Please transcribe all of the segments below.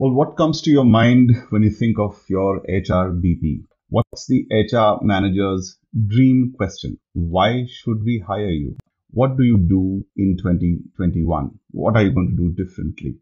Well, what comes to your mind when you think of your HR BP? What's the HR manager's dream question? Why should we hire you? What do you do in 2021? What are you going to do differently?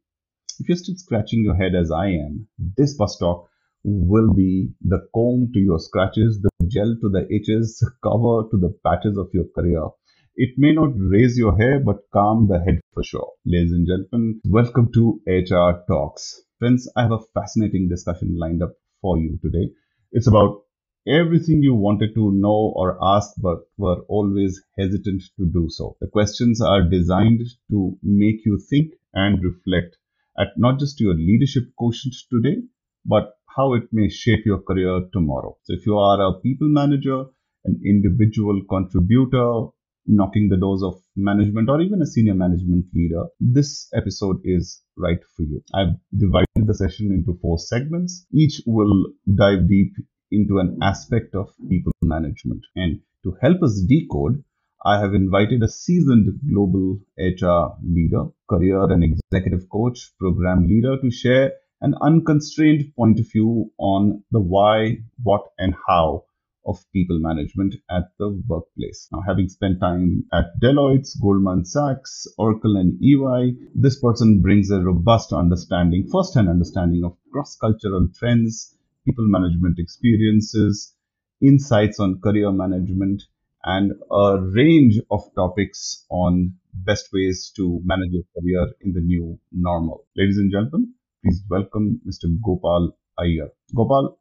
If you're still scratching your head as I am, this bus talk will be the comb to your scratches, the gel to the itches, the cover to the patches of your career. It may not raise your hair, but calm the head for sure. Ladies and gentlemen, welcome to HR Talks. Friends, I have a fascinating discussion lined up for you today. It's about everything you wanted to know or ask, but were always hesitant to do so. The questions are designed to make you think and reflect at not just your leadership quotient today, but how it may shape your career tomorrow. So if you are a people manager, an individual contributor, knocking the doors of management or even a senior management leader, this episode is right for you. I've divided the session into four segments. Each will dive deep into an aspect of people management. And to help us decode, I have invited a seasoned global HR leader, career and executive coach, program leader to share an unconstrained point of view on the why, what, and how of people management at the workplace. Now, having spent time at Deloitte, Goldman Sachs, Oracle, and EY, this person brings a robust understanding, first-hand understanding of cross-cultural trends, people management experiences, insights on career management, and a range of topics on best ways to manage your career in the new normal. Ladies and gentlemen, please welcome Mr. Gopal Iyer. Gopal,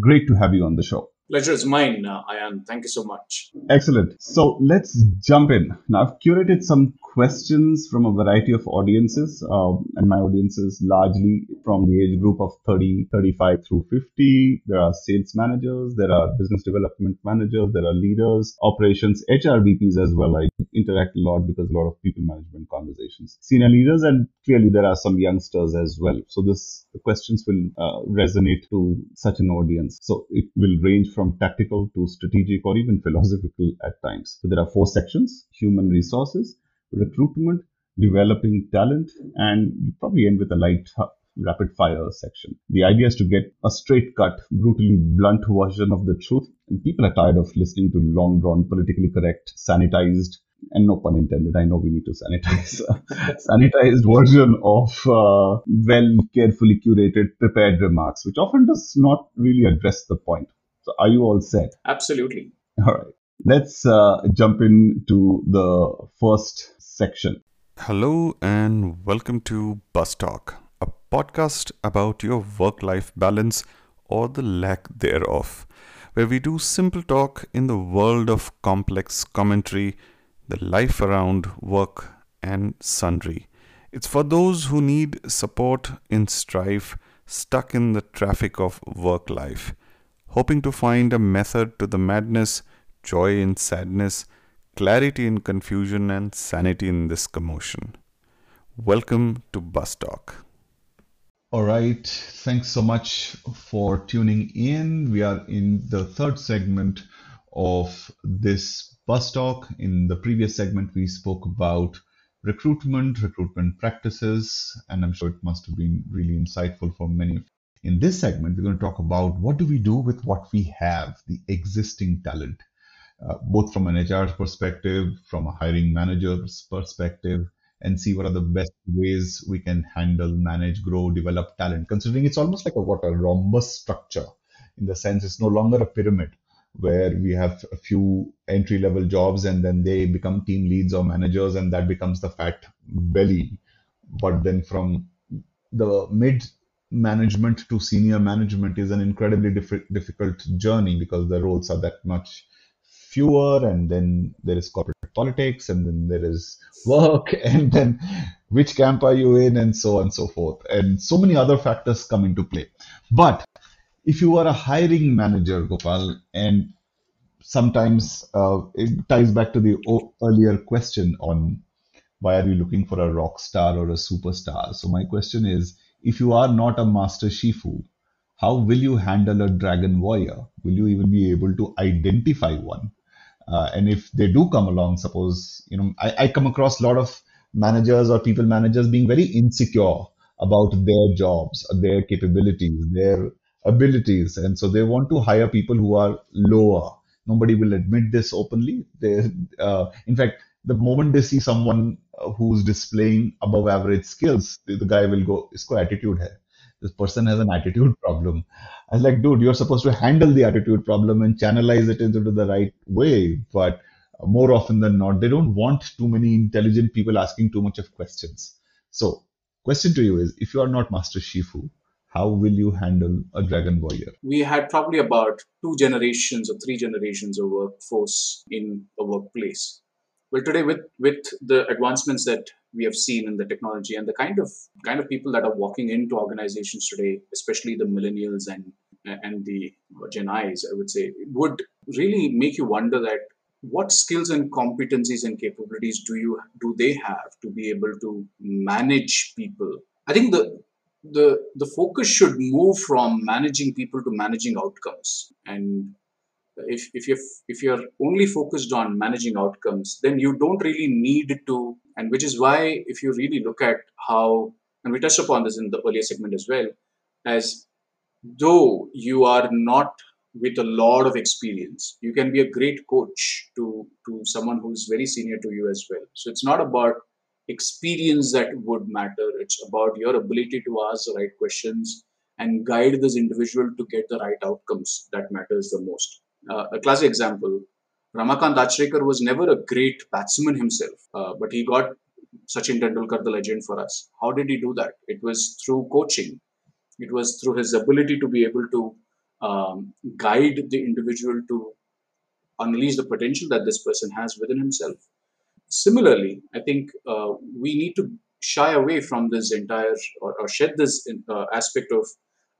great to have you on the show. Pleasure is mine, uh, Ayan. Thank you so much. Excellent. So let's jump in. Now, I've curated some questions from a variety of audiences, um, and my audience is largely from the age group of 30, 35 through 50. There are sales managers, there are business development managers, there are leaders, operations, HR VPs as well. I interact a lot because a lot of people management conversations, senior leaders, and clearly there are some youngsters as well. So this the questions will uh, resonate to such an audience. So it will range from tactical to strategic or even philosophical at times. So there are four sections: human resources recruitment, developing talent, and probably end with a light rapid fire section. The idea is to get a straight cut, brutally blunt version of the truth. And people are tired of listening to long drawn, politically correct, sanitized, and no pun intended, I know we need to sanitize, sanitized version of uh, well, carefully curated, prepared remarks, which often does not really address the point. So, are you all set? Absolutely. All right. Let's uh, jump into the first section. Hello, and welcome to Bus Talk, a podcast about your work life balance or the lack thereof, where we do simple talk in the world of complex commentary, the life around work, and sundry. It's for those who need support in strife, stuck in the traffic of work life, hoping to find a method to the madness, joy in sadness clarity in confusion, and sanity in this commotion. Welcome to Bus Talk. All right. Thanks so much for tuning in. We are in the third segment of this Bus Talk. In the previous segment, we spoke about recruitment, recruitment practices, and I'm sure it must have been really insightful for many. In this segment, we're going to talk about what do we do with what we have, the existing talent uh, both from an HR perspective, from a hiring manager's perspective, and see what are the best ways we can handle, manage, grow, develop talent. Considering it's almost like a what a rhombus structure in the sense it's no longer a pyramid where we have a few entry level jobs and then they become team leads or managers and that becomes the fat belly. But then from the mid management to senior management is an incredibly diff- difficult journey because the roles are that much fewer and then there is corporate politics and then there is work and then which camp are you in and so on and so forth and so many other factors come into play but if you are a hiring manager gopal and sometimes uh, it ties back to the earlier question on why are you looking for a rock star or a superstar? So my question is if you are not a master shifu how will you handle a dragon warrior? Will you even be able to identify one? Uh, and if they do come along, suppose, you know, I, I come across a lot of managers or people managers being very insecure about their jobs, their capabilities, their abilities. And so they want to hire people who are lower. Nobody will admit this openly. They, uh, in fact, the moment they see someone uh, who's displaying above average skills, the, the guy will go, isko attitude hai. This person has an attitude problem. I was like, dude, you're supposed to handle the attitude problem and channelize it into the right way. But more often than not, they don't want too many intelligent people asking too much of questions. So, question to you is if you are not Master Shifu, how will you handle a dragon warrior? We had probably about two generations or three generations of workforce in a workplace. Well, today with with the advancements that we have seen in the technology and the kind of kind of people that are walking into organizations today, especially the millennials and and the Gen Is, I would say, would really make you wonder that what skills and competencies and capabilities do you do they have to be able to manage people i think the the the focus should move from managing people to managing outcomes. And if if you if you're only focused on managing outcomes then you don't really need to and which is why if you really look at how and we touched upon this in the earlier segment as well as though you are not with a lot of experience you can be a great coach to to someone who's very senior to you as well. So it's not about experience that would matter. It's about your ability to ask the right questions and guide this individual to get the right outcomes that matters the most. Uh, a classic example ramakant achrekar was never a great batsman himself uh, but he got sachin tendulkar the legend for us. How did he do that? It was through coaching. It was through his ability to be able to um, guide the individual to unleash the potential that this person has within himself. Similarly, I think uh, we need to shy away from this entire or, or shed this uh, aspect of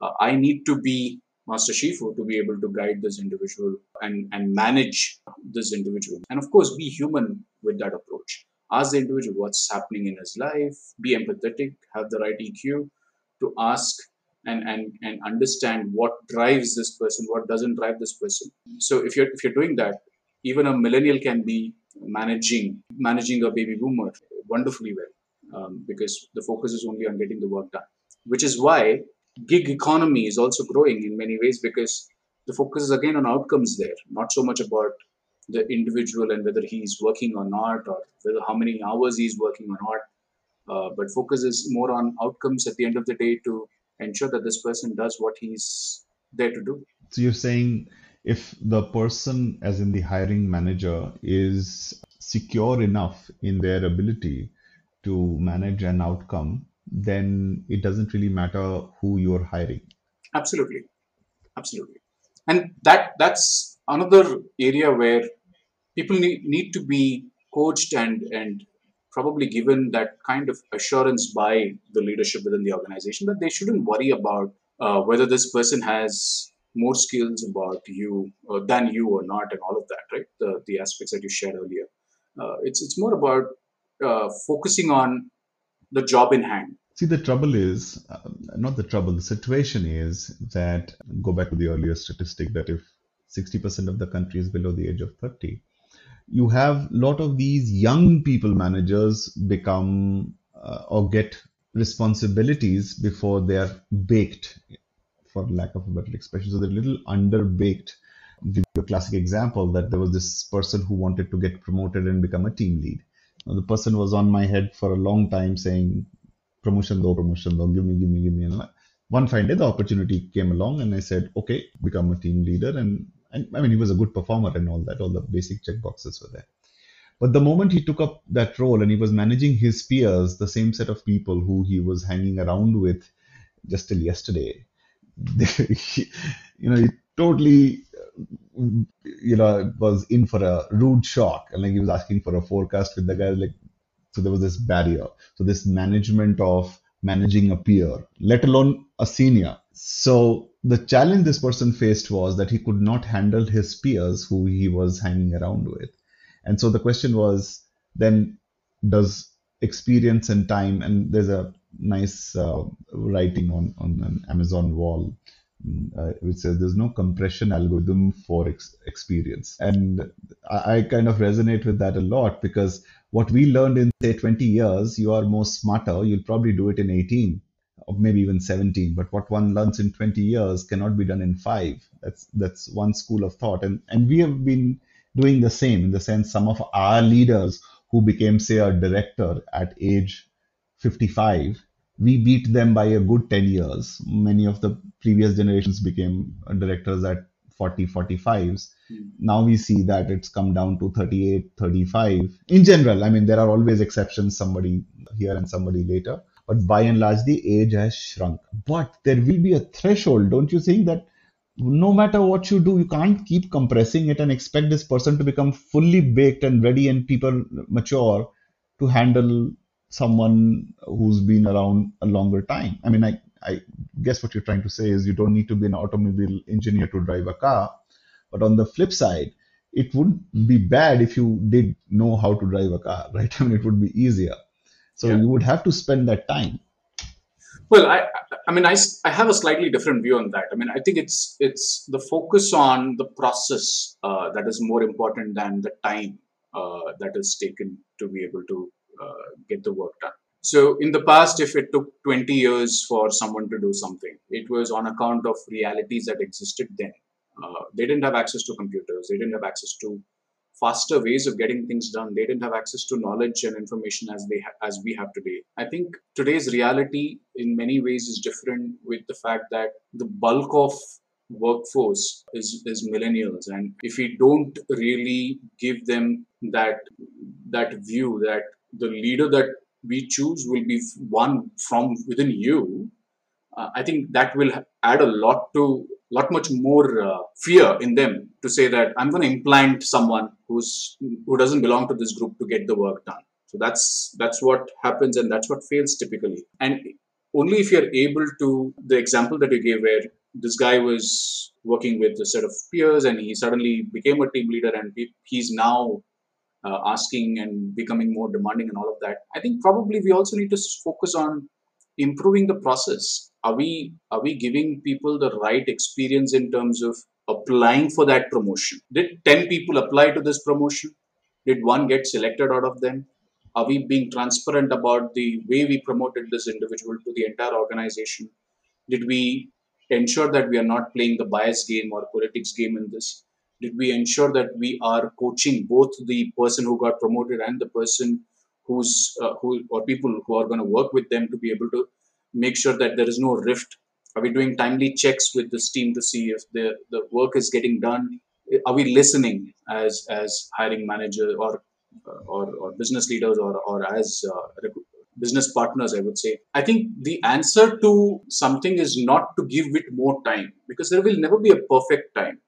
uh, I need to be Master Shifu to be able to guide this individual and, and manage this individual. And of course, be human with that approach. Ask the individual what's happening in his life, be empathetic, have the right EQ to ask and and and understand what drives this person what doesn't drive this person so if you're if you're doing that even a millennial can be managing managing a baby boomer wonderfully well um, because the focus is only on getting the work done which is why gig economy is also growing in many ways because the focus is again on outcomes there not so much about the individual and whether he's working or not or whether how many hours he's working or not uh, but focus is more on outcomes at the end of the day to ensure that this person does what he's there to do. So you're saying if the person, as in the hiring manager, is secure enough in their ability to manage an outcome, then it doesn't really matter who you're hiring. Absolutely, absolutely, and that that's another area where people need, need to be coached and and probably given that kind of assurance by the leadership within the organization that they shouldn't worry about uh, whether this person has more skills about you uh, than you or not and all of that right? The, the aspects that you shared earlier. Uh, it's it's more about uh, focusing on the job in hand. See the trouble is uh, not the trouble the situation is that go back to the earlier statistic that if 60% of the country is below the age of 30 you have a lot of these young people managers become uh, or get responsibilities before they are baked for lack of a better expression. So they're a little underbaked give you a classic example that there was this person who wanted to get promoted and become a team lead. Now, the person was on my head for a long time saying promotion though promotion though give me give me give me. And one fine day the opportunity came along and i said okay become a team leader. And and I mean, he was a good performer and all that, all the basic check boxes were there. But the moment he took up that role and he was managing his peers, the same set of people who he was hanging around with just till yesterday, you know, he totally, you know, was in for a rude shock. And like he was asking for a forecast with the guy, like, so there was this barrier. So this management of managing a peer, let alone a senior. So the challenge this person faced was that he could not handle his peers who he was hanging around with. And so the question was then does experience and time, and there's a nice uh, writing on, on an Amazon wall uh, which says there's no compression algorithm for ex- experience. And I, I, kind of resonate with that a lot because what we learned in, say, 20 years, you are more smarter, you'll probably do it in 18 or maybe even 17. But what one learns in 20 years cannot be done in five. That's that's one school of thought. And and we have been doing the same in the sense some of our leaders who became, say, a director at age 55, we beat them by a good 10 years. Many of the previous generations became directors at 40, 45s. Mm. Now we see that it's come down to 38, 35. In general, I mean, there are always exceptions, somebody here and somebody later. But by and large, the age has shrunk. But there will be a threshold, don't you think, that no matter what you do, you can't keep compressing it and expect this person to become fully baked and ready and people mature to handle someone who's been around a longer time. I mean, I, I guess what you're trying to say is you don't need to be an automobile engineer to drive a car. But on the flip side, it would be bad if you did know how to drive a car, right? I mean, it would be easier. So yeah. you would have to spend that time. Well, I, I mean, I, I have a slightly different view on that. I mean, I think it's it's the focus on the process uh, that is more important than the time uh, that is taken to be able to get the work done. So, in the past, if it took 20 years for someone to do something, it was on account of realities that existed then. Uh, they didn't have access to computers. They didn't have access to faster ways of getting things done. They didn't have access to knowledge and information as they ha- as we have today. I think today's reality, in many ways, is different with the fact that the bulk of workforce is is millennials, and if we don't really give them that that view that the leader that we choose will be one from within you, uh, I think that will add a lot to lot much more uh, fear in them to say that I'm going to implant someone who's who doesn't belong to this group to get the work done. So that's that's what happens, and that's what fails typically. And only if you're able to the example that you gave, where this guy was working with a set of peers, and he suddenly became a team leader, and he's now uh, asking and becoming more demanding and all of that. I think probably we also need to focus on improving the process. Are we are we giving people the right experience in terms of applying for that promotion? Did 10 people apply to this promotion? Did one get selected out of them? Are we being transparent about the way we promoted this individual to the entire organization? Did we ensure that we are not playing the bias game or politics game in this did we ensure that we are coaching both the person who got promoted and the person who's uh, who or people who are going to work with them to be able to make sure that there is no rift? Are we doing timely checks with this team to see if the, the work is getting done? Are we listening as as hiring manager or or, or business leaders or, or as uh, business partners, I would say. I think the answer to something is not to give it more time because there will never be a perfect time.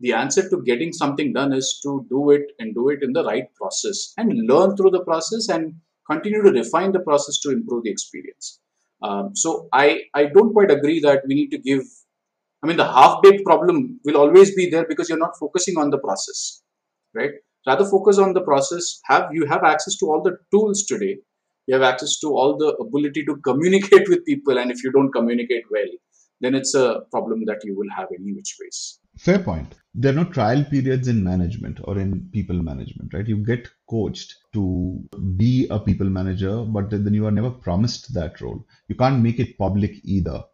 The answer to getting something done is to do it and do it in the right process and learn through the process and continue to refine the process to improve the experience. Um, so I, I don't quite agree that we need to give, I mean, the half baked problem will always be there because you're not focusing on the process, right? Rather focus on the process. Have you have access to all the tools today? You have access to all the ability to communicate with people, and if you don't communicate well, then it's a problem that you will have any which ways. Fair point. There are no trial periods in management or in people management, right? You get coached to be a people manager, but then you are never promised that role. You can't make it public either,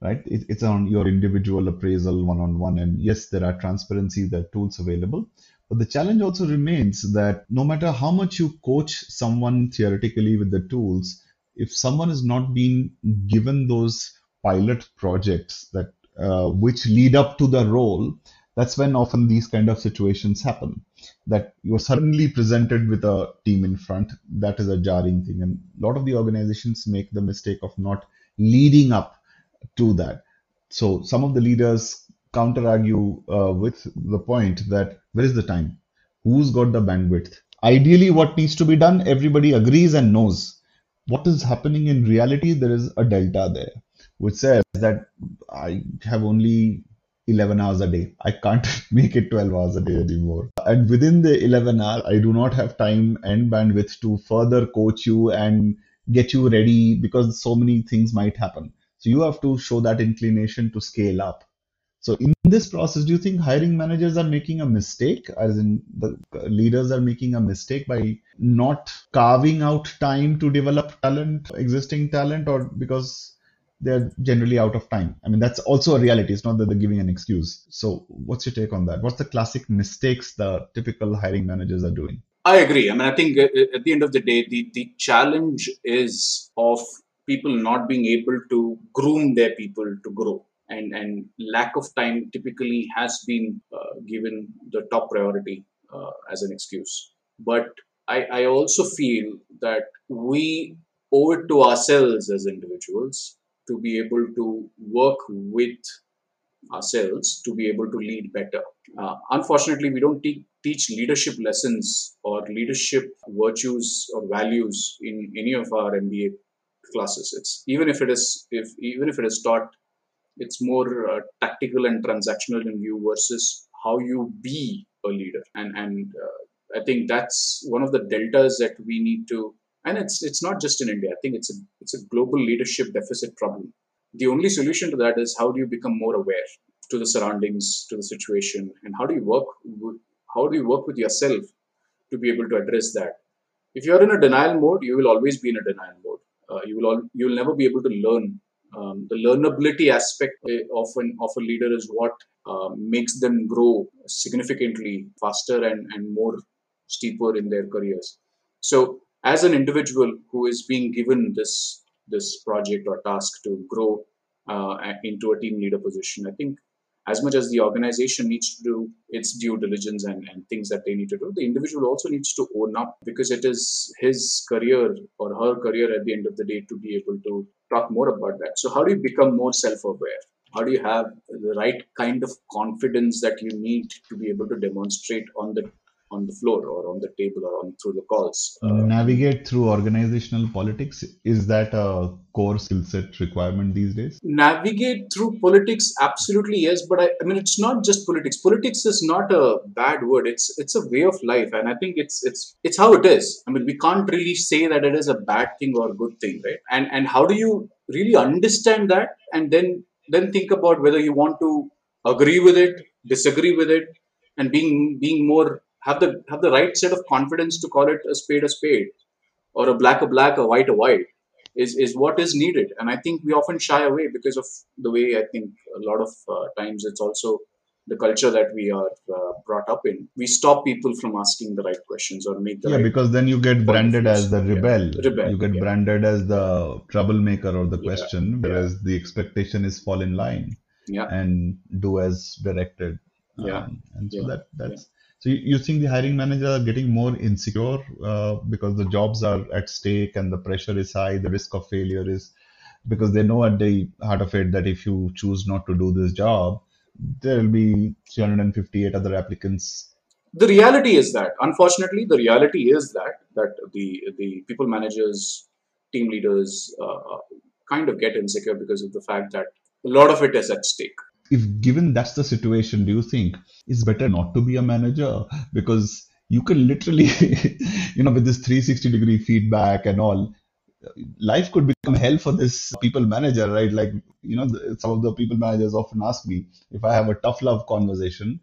right? It, it's on your individual appraisal one on one. And yes, there are transparency, there are tools available. But the challenge also remains that no matter how much you coach someone theoretically with the tools, if someone is not being given those pilot projects that uh, which lead up to the role, that's when often these kind of situations happen. That you're suddenly presented with a team in front. That is a jarring thing. And a lot of the organizations make the mistake of not leading up to that. So some of the leaders counter argue uh, with the point that where is the time? Who's got the bandwidth? Ideally, what needs to be done, everybody agrees and knows. What is happening in reality, there is a delta there which says that I have only 11 hours a day. I can't make it 12 hours a day anymore. And within the 11 hours, I do not have time and bandwidth to further coach you and get you ready because so many things might happen. So you have to show that inclination to scale up. So in this process, do you think hiring managers are making a mistake, as in the leaders are making a mistake by not carving out time to develop talent, existing talent, or because they're generally out of time. I mean, that's also a reality. It's not that they're giving an excuse. So, what's your take on that? What's the classic mistakes the typical hiring managers are doing? I agree. I mean, I think uh, at the end of the day, the, the challenge is of people not being able to groom their people to grow. And, and lack of time typically has been uh, given the top priority uh, as an excuse. But I, I also feel that we owe it to ourselves as individuals to be able to work with ourselves to be able to lead better. Uh, unfortunately, we don't te- teach leadership lessons or leadership virtues or values in any of our MBA classes. It's even if it is if even if it is taught, it's more uh, tactical and transactional in view versus how you be a leader. And and uh, I think that's one of the deltas that we need to. And it's it's not just in India. I think it's a it's a global leadership deficit problem. The only solution to that is how do you become more aware to the surroundings to the situation and how do you work with, how do you work with yourself to be able to address that? If you're in a denial mode you will always be in a denial mode. Uh, you will all, you will never be able to learn. Um, the learnability aspect eh, of an of a leader is what uh, makes them grow significantly faster and, and more steeper in their careers. So as an individual who is being given this this project or task to grow uh, into a team leader position. I think as much as the organization needs to do its due diligence and, and things that they need to do, the individual also needs to own up because it is his career or her career at the end of the day to be able to talk more about that. So, how do you become more self aware? How do you have the right kind of confidence that you need to be able to demonstrate on the on the floor or on the table or on through the calls. Uh, Navigate through organizational politics is that a core skill set requirement these days? Navigate through politics, absolutely yes. But I, I mean, it's not just politics. Politics is not a bad word. It's it's a way of life, and I think it's it's it's how it is. I mean, we can't really say that it is a bad thing or a good thing, right? And and how do you really understand that, and then then think about whether you want to agree with it, disagree with it, and being being more have the have the right set of confidence to call it a spade a spade or a black a black a white a white is is what is needed. And i think we often shy away because of the way i think a lot of uh, times it's also the culture that we are uh, brought up in. We stop people from asking the right questions or make the yeah right because then you get branded as the rebel, yeah. rebel. You get yeah. branded as the troublemaker or the question yeah. whereas the expectation is fall in line yeah. and do as directed yeah. um, and so that that's so you, think the hiring managers are getting more insecure uh, because the jobs are at stake and the pressure is high, the risk of failure is because they know at the heart of it that if you choose not to do this job, there will be 358 other applicants. The reality is that, unfortunately, the reality is that that the the people managers, team leaders, uh, kind of get insecure because of the fact that a lot of it is at stake if given that's the situation, do you think it's better not to be a manager? Because you can literally, you know, with this 360 degree feedback and all, life could become hell for this people manager, right? Like, you know, some of the people managers often ask me if I have a tough love conversation,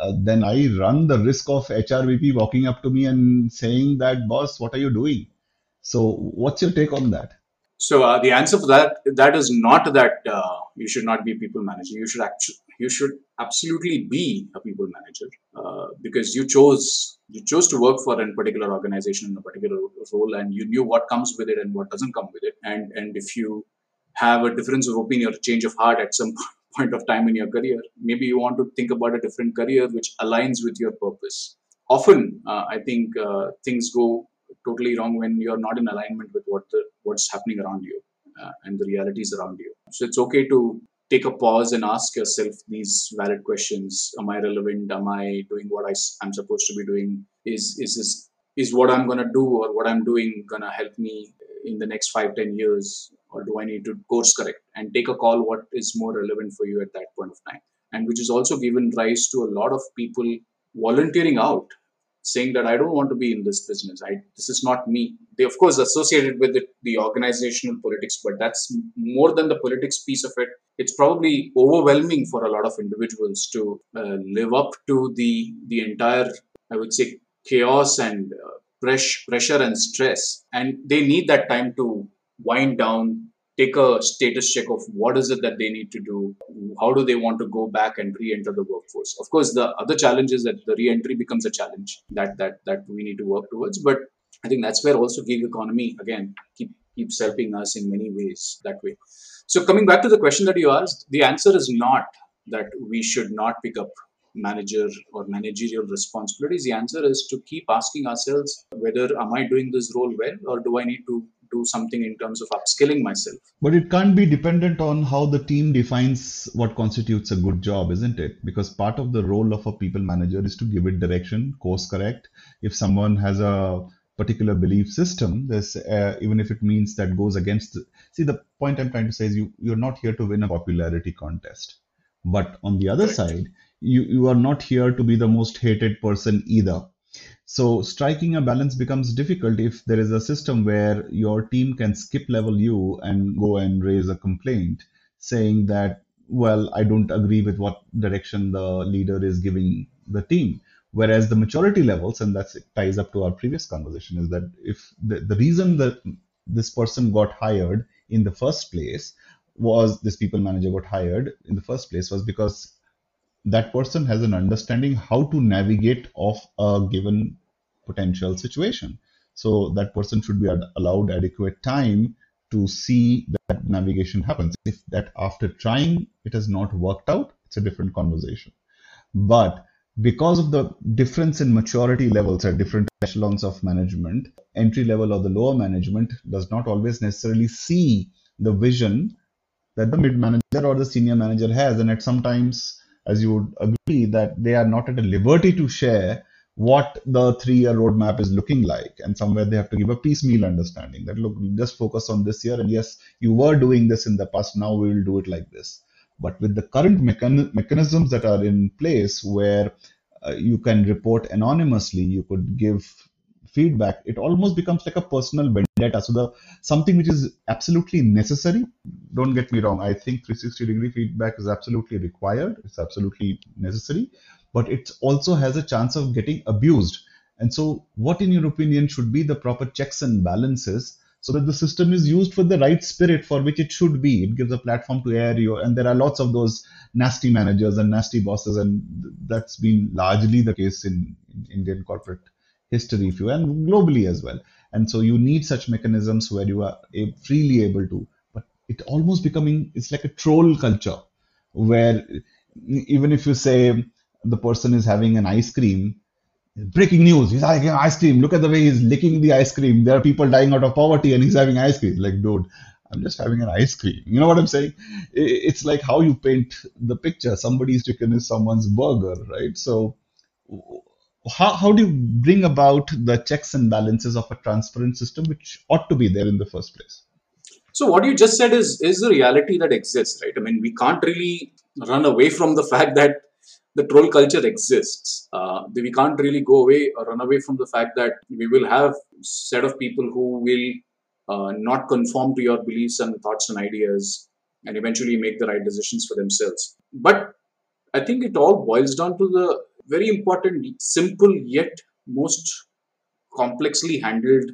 uh, then I run the risk of HRBP walking up to me and saying that, boss, what are you doing? So, what's your take on that? So uh, the answer for that that is not that uh, you should not be people manager. You should actually you should absolutely be a people manager uh, because you chose you chose to work for a particular organization in a particular role, and you knew what comes with it and what doesn't come with it. And and if you have a difference of opinion or change of heart at some point of time in your career, maybe you want to think about a different career which aligns with your purpose. Often, uh, I think uh, things go totally wrong when you're not in alignment with what the what's happening around you uh, and the realities around you. So it's okay to take a pause and ask yourself these valid questions. Am i relevant? Am i doing what I, i'm supposed to be doing? Is is this is what i'm to do or what i'm doing to help me in the next five ten years? Or do i need to course correct and take a call what is more relevant for you at that point of time? And which has also given rise to a lot of people volunteering out saying that I don't want to be in this business. I this is not me. They of course associated with it, the organizational politics, but that's more than the politics piece of it. It's probably overwhelming for a lot of individuals to uh, live up to the the entire, I would say, chaos and uh, pressure and stress, and they need that time to wind down, take a status check of what is it that they need to do how do they want to go back and re-enter the workforce. Of course the other challenge is that the re-entry becomes a challenge that that that we need to work towards. But i think that's where also gig economy again keep keeps helping us in many ways that way. So coming back to the question that you asked the answer is not that we should not pick up manager or managerial responsibilities. The answer is to keep asking ourselves whether am i doing this role well or do i need to do something in terms of upskilling myself. But it can't be dependent on how the team defines what constitutes a good job, isn't it? Because part of the role of a people manager is to give it direction, course correct. If someone has a particular belief system, this uh, even if it means that goes against. The, see, the point I'm trying to say is you you're not here to win a popularity contest, but on the other side, you you are not here to be the most hated person either so striking a balance becomes difficult if there is a system where your team can skip level you and go and raise a complaint saying that, well, I don't agree with what direction the leader is giving the team. Whereas the maturity levels, and that ties up to our previous conversation, is that if the, the reason that this person got hired in the first place was this people manager got hired in the first place was because that person has an understanding how to navigate off a given potential situation. So that person should be allowed adequate time to see that navigation happens. If that after trying it has not worked out, it's a different conversation. But because of the difference in maturity levels at different echelons of management, entry level or the lower management does not always necessarily see the vision that the mid manager or the senior manager has. And at sometimes, as you would agree, that they are not at a liberty to share what the three-year roadmap is looking like and somewhere they have to give a piecemeal understanding that look just focus on this year and yes you were doing this in the past now we will do it like this. But with the current mechan- mechanisms that are in place where uh, you can report anonymously you could give feedback it almost becomes like a personal vendetta. So the something which is absolutely necessary don't get me wrong i think 360 degree feedback is absolutely required it's absolutely necessary but it also has a chance of getting abused. And so, what, in your opinion, should be the proper checks and balances so that the system is used for the right spirit for which it should be? It gives a platform to air you, and there are lots of those nasty managers and nasty bosses, and that's been largely the case in, in Indian corporate history, if you and globally as well. And so, you need such mechanisms where you are freely able to. But it almost becoming it's like a troll culture where even if you say the person is having an ice cream. Breaking news, he's having ice cream. Look at the way he's licking the ice cream. There are people dying out of poverty and he's having ice cream. Like, dude, I'm just having an ice cream. You know what I'm saying? It's like how you paint the picture. Somebody's chicken is someone's burger, right? So, how, how do you bring about the checks and balances of a transparent system, which ought to be there in the first place? So, what you just said is is the reality that exists, right? I mean, we can't really run away from the fact that the troll culture exists. Uh, we can't really go away or run away from the fact that we will have set of people who will uh, not conform to your beliefs and thoughts and ideas and eventually make the right decisions for themselves. But I think it all boils down to the very important, simple yet most complexly handled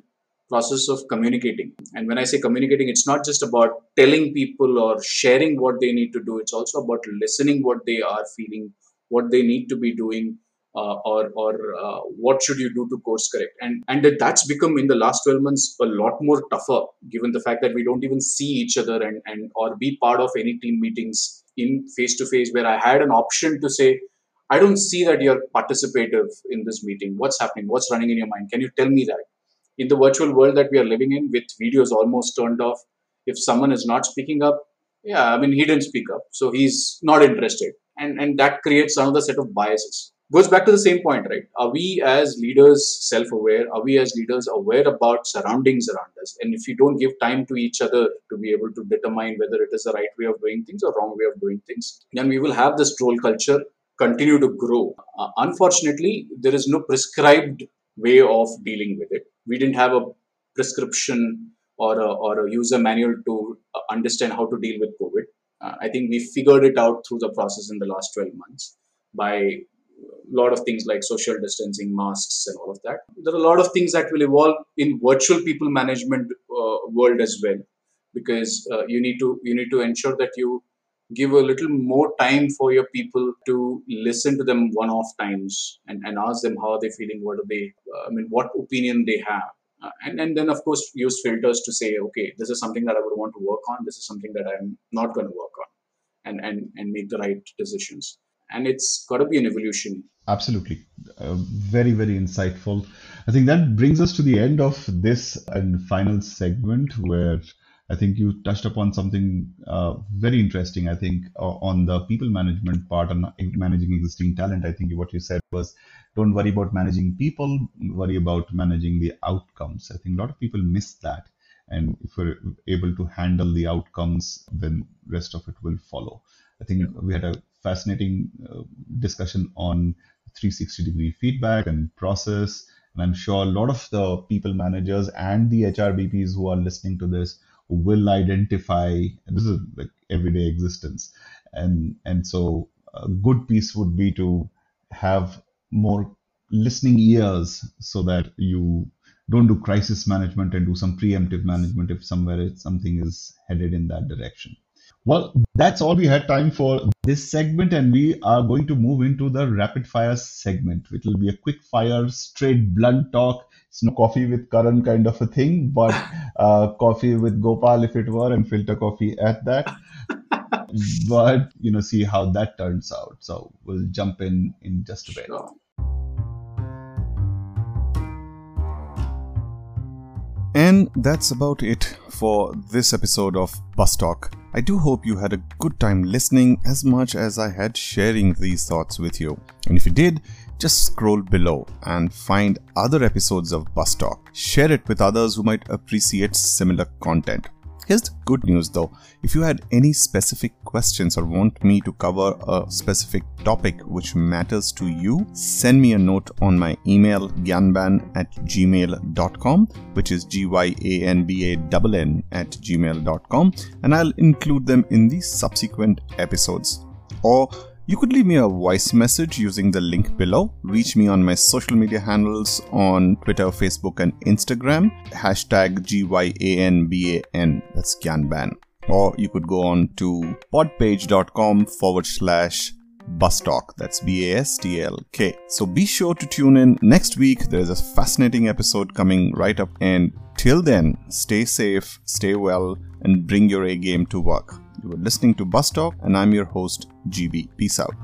process of communicating. And when I say communicating, it's not just about telling people or sharing what they need to do, it's also about listening what they are feeling what they need to be doing uh, or or uh, what should you do to course correct? And and that's become in the last 12 months a lot more tougher given the fact that we don't even see each other and and or be part of any team meetings in face to face where i had an option to say i don't see that you're participative in this meeting. What's happening? What's running in your mind? Can you tell me that? In the virtual world that we are living in with videos almost turned off if someone is not speaking up yeah i mean he didn't speak up so he's not interested and and that creates another set of biases. Goes back to the same point right? Are we as leaders self-aware? Are we as leaders aware about surroundings around us? And if we don't give time to each other to be able to determine whether it is the right way of doing things or wrong way of doing things then we will have this troll culture continue to grow. Uh, unfortunately there is no prescribed way of dealing with it. We didn't have a prescription or a, or a user manual to uh, understand how to deal with covid uh, I think we figured it out through the process in the last 12 months by a lot of things like social distancing, masks, and all of that. There are a lot of things that will evolve in virtual people management uh, world as well, because uh, you need to you need to ensure that you give a little more time for your people to listen to them one-off times and, and ask them how are they're feeling, what are they, uh, I mean, what opinion they have. Uh, and, and then, of course, use filters to say, okay, this is something that I would want to work on. This is something that I'm not going to work on and, and, and make the right decisions. And it's got to be an evolution. Absolutely. Uh, very, very insightful. I think that brings us to the end of this and final segment where I think you touched upon something uh, very interesting. I think uh, on the people management part and managing existing talent. I think what you said was don't worry about managing people, worry about managing the outcomes. I think a lot of people miss that. And if we're able to handle the outcomes, then rest of it will follow. I think we had a fascinating uh, discussion on 360 degree feedback and process. And I'm sure a lot of the people managers and the HRBPs who are listening to this will identify this is like everyday existence. And and so a good piece would be to have more listening ears so that you don't do crisis management and do some preemptive management if somewhere something is headed in that direction well, that's all we had time for this segment, and we are going to move into the rapid fire segment. It will be a quick fire, straight, blunt talk. It's no coffee with Karan kind of a thing, but uh, coffee with Gopal if it were, and filter coffee at that. but you know, see how that turns out. So we'll jump in in just a bit. Sure. And that's about it for this episode of Bus Talk. I do hope you had a good time listening as much as I had sharing these thoughts with you. And if you did, just scroll below and find other episodes of Bus Talk. Share it with others who might appreciate similar content. Here's the good news though if you had any specific questions or want me to cover a specific topic which matters to you, send me a note on my email gyanban at gmail.com, which is G Y A N B A N N at gmail.com, and I'll include them in the subsequent episodes. Or you could leave me a voice message using the link below. Reach me on my social media handles on Twitter, Facebook, and Instagram. Hashtag GYANBAN. That's Gyanban. Or you could go on to podpage.com forward slash Bustalk. That's B A S T L K. So be sure to tune in next week. There's a fascinating episode coming right up. And till then, stay safe, stay well, and bring your A game to work. You are listening to Bus Talk, and I'm your host, GB. Peace out.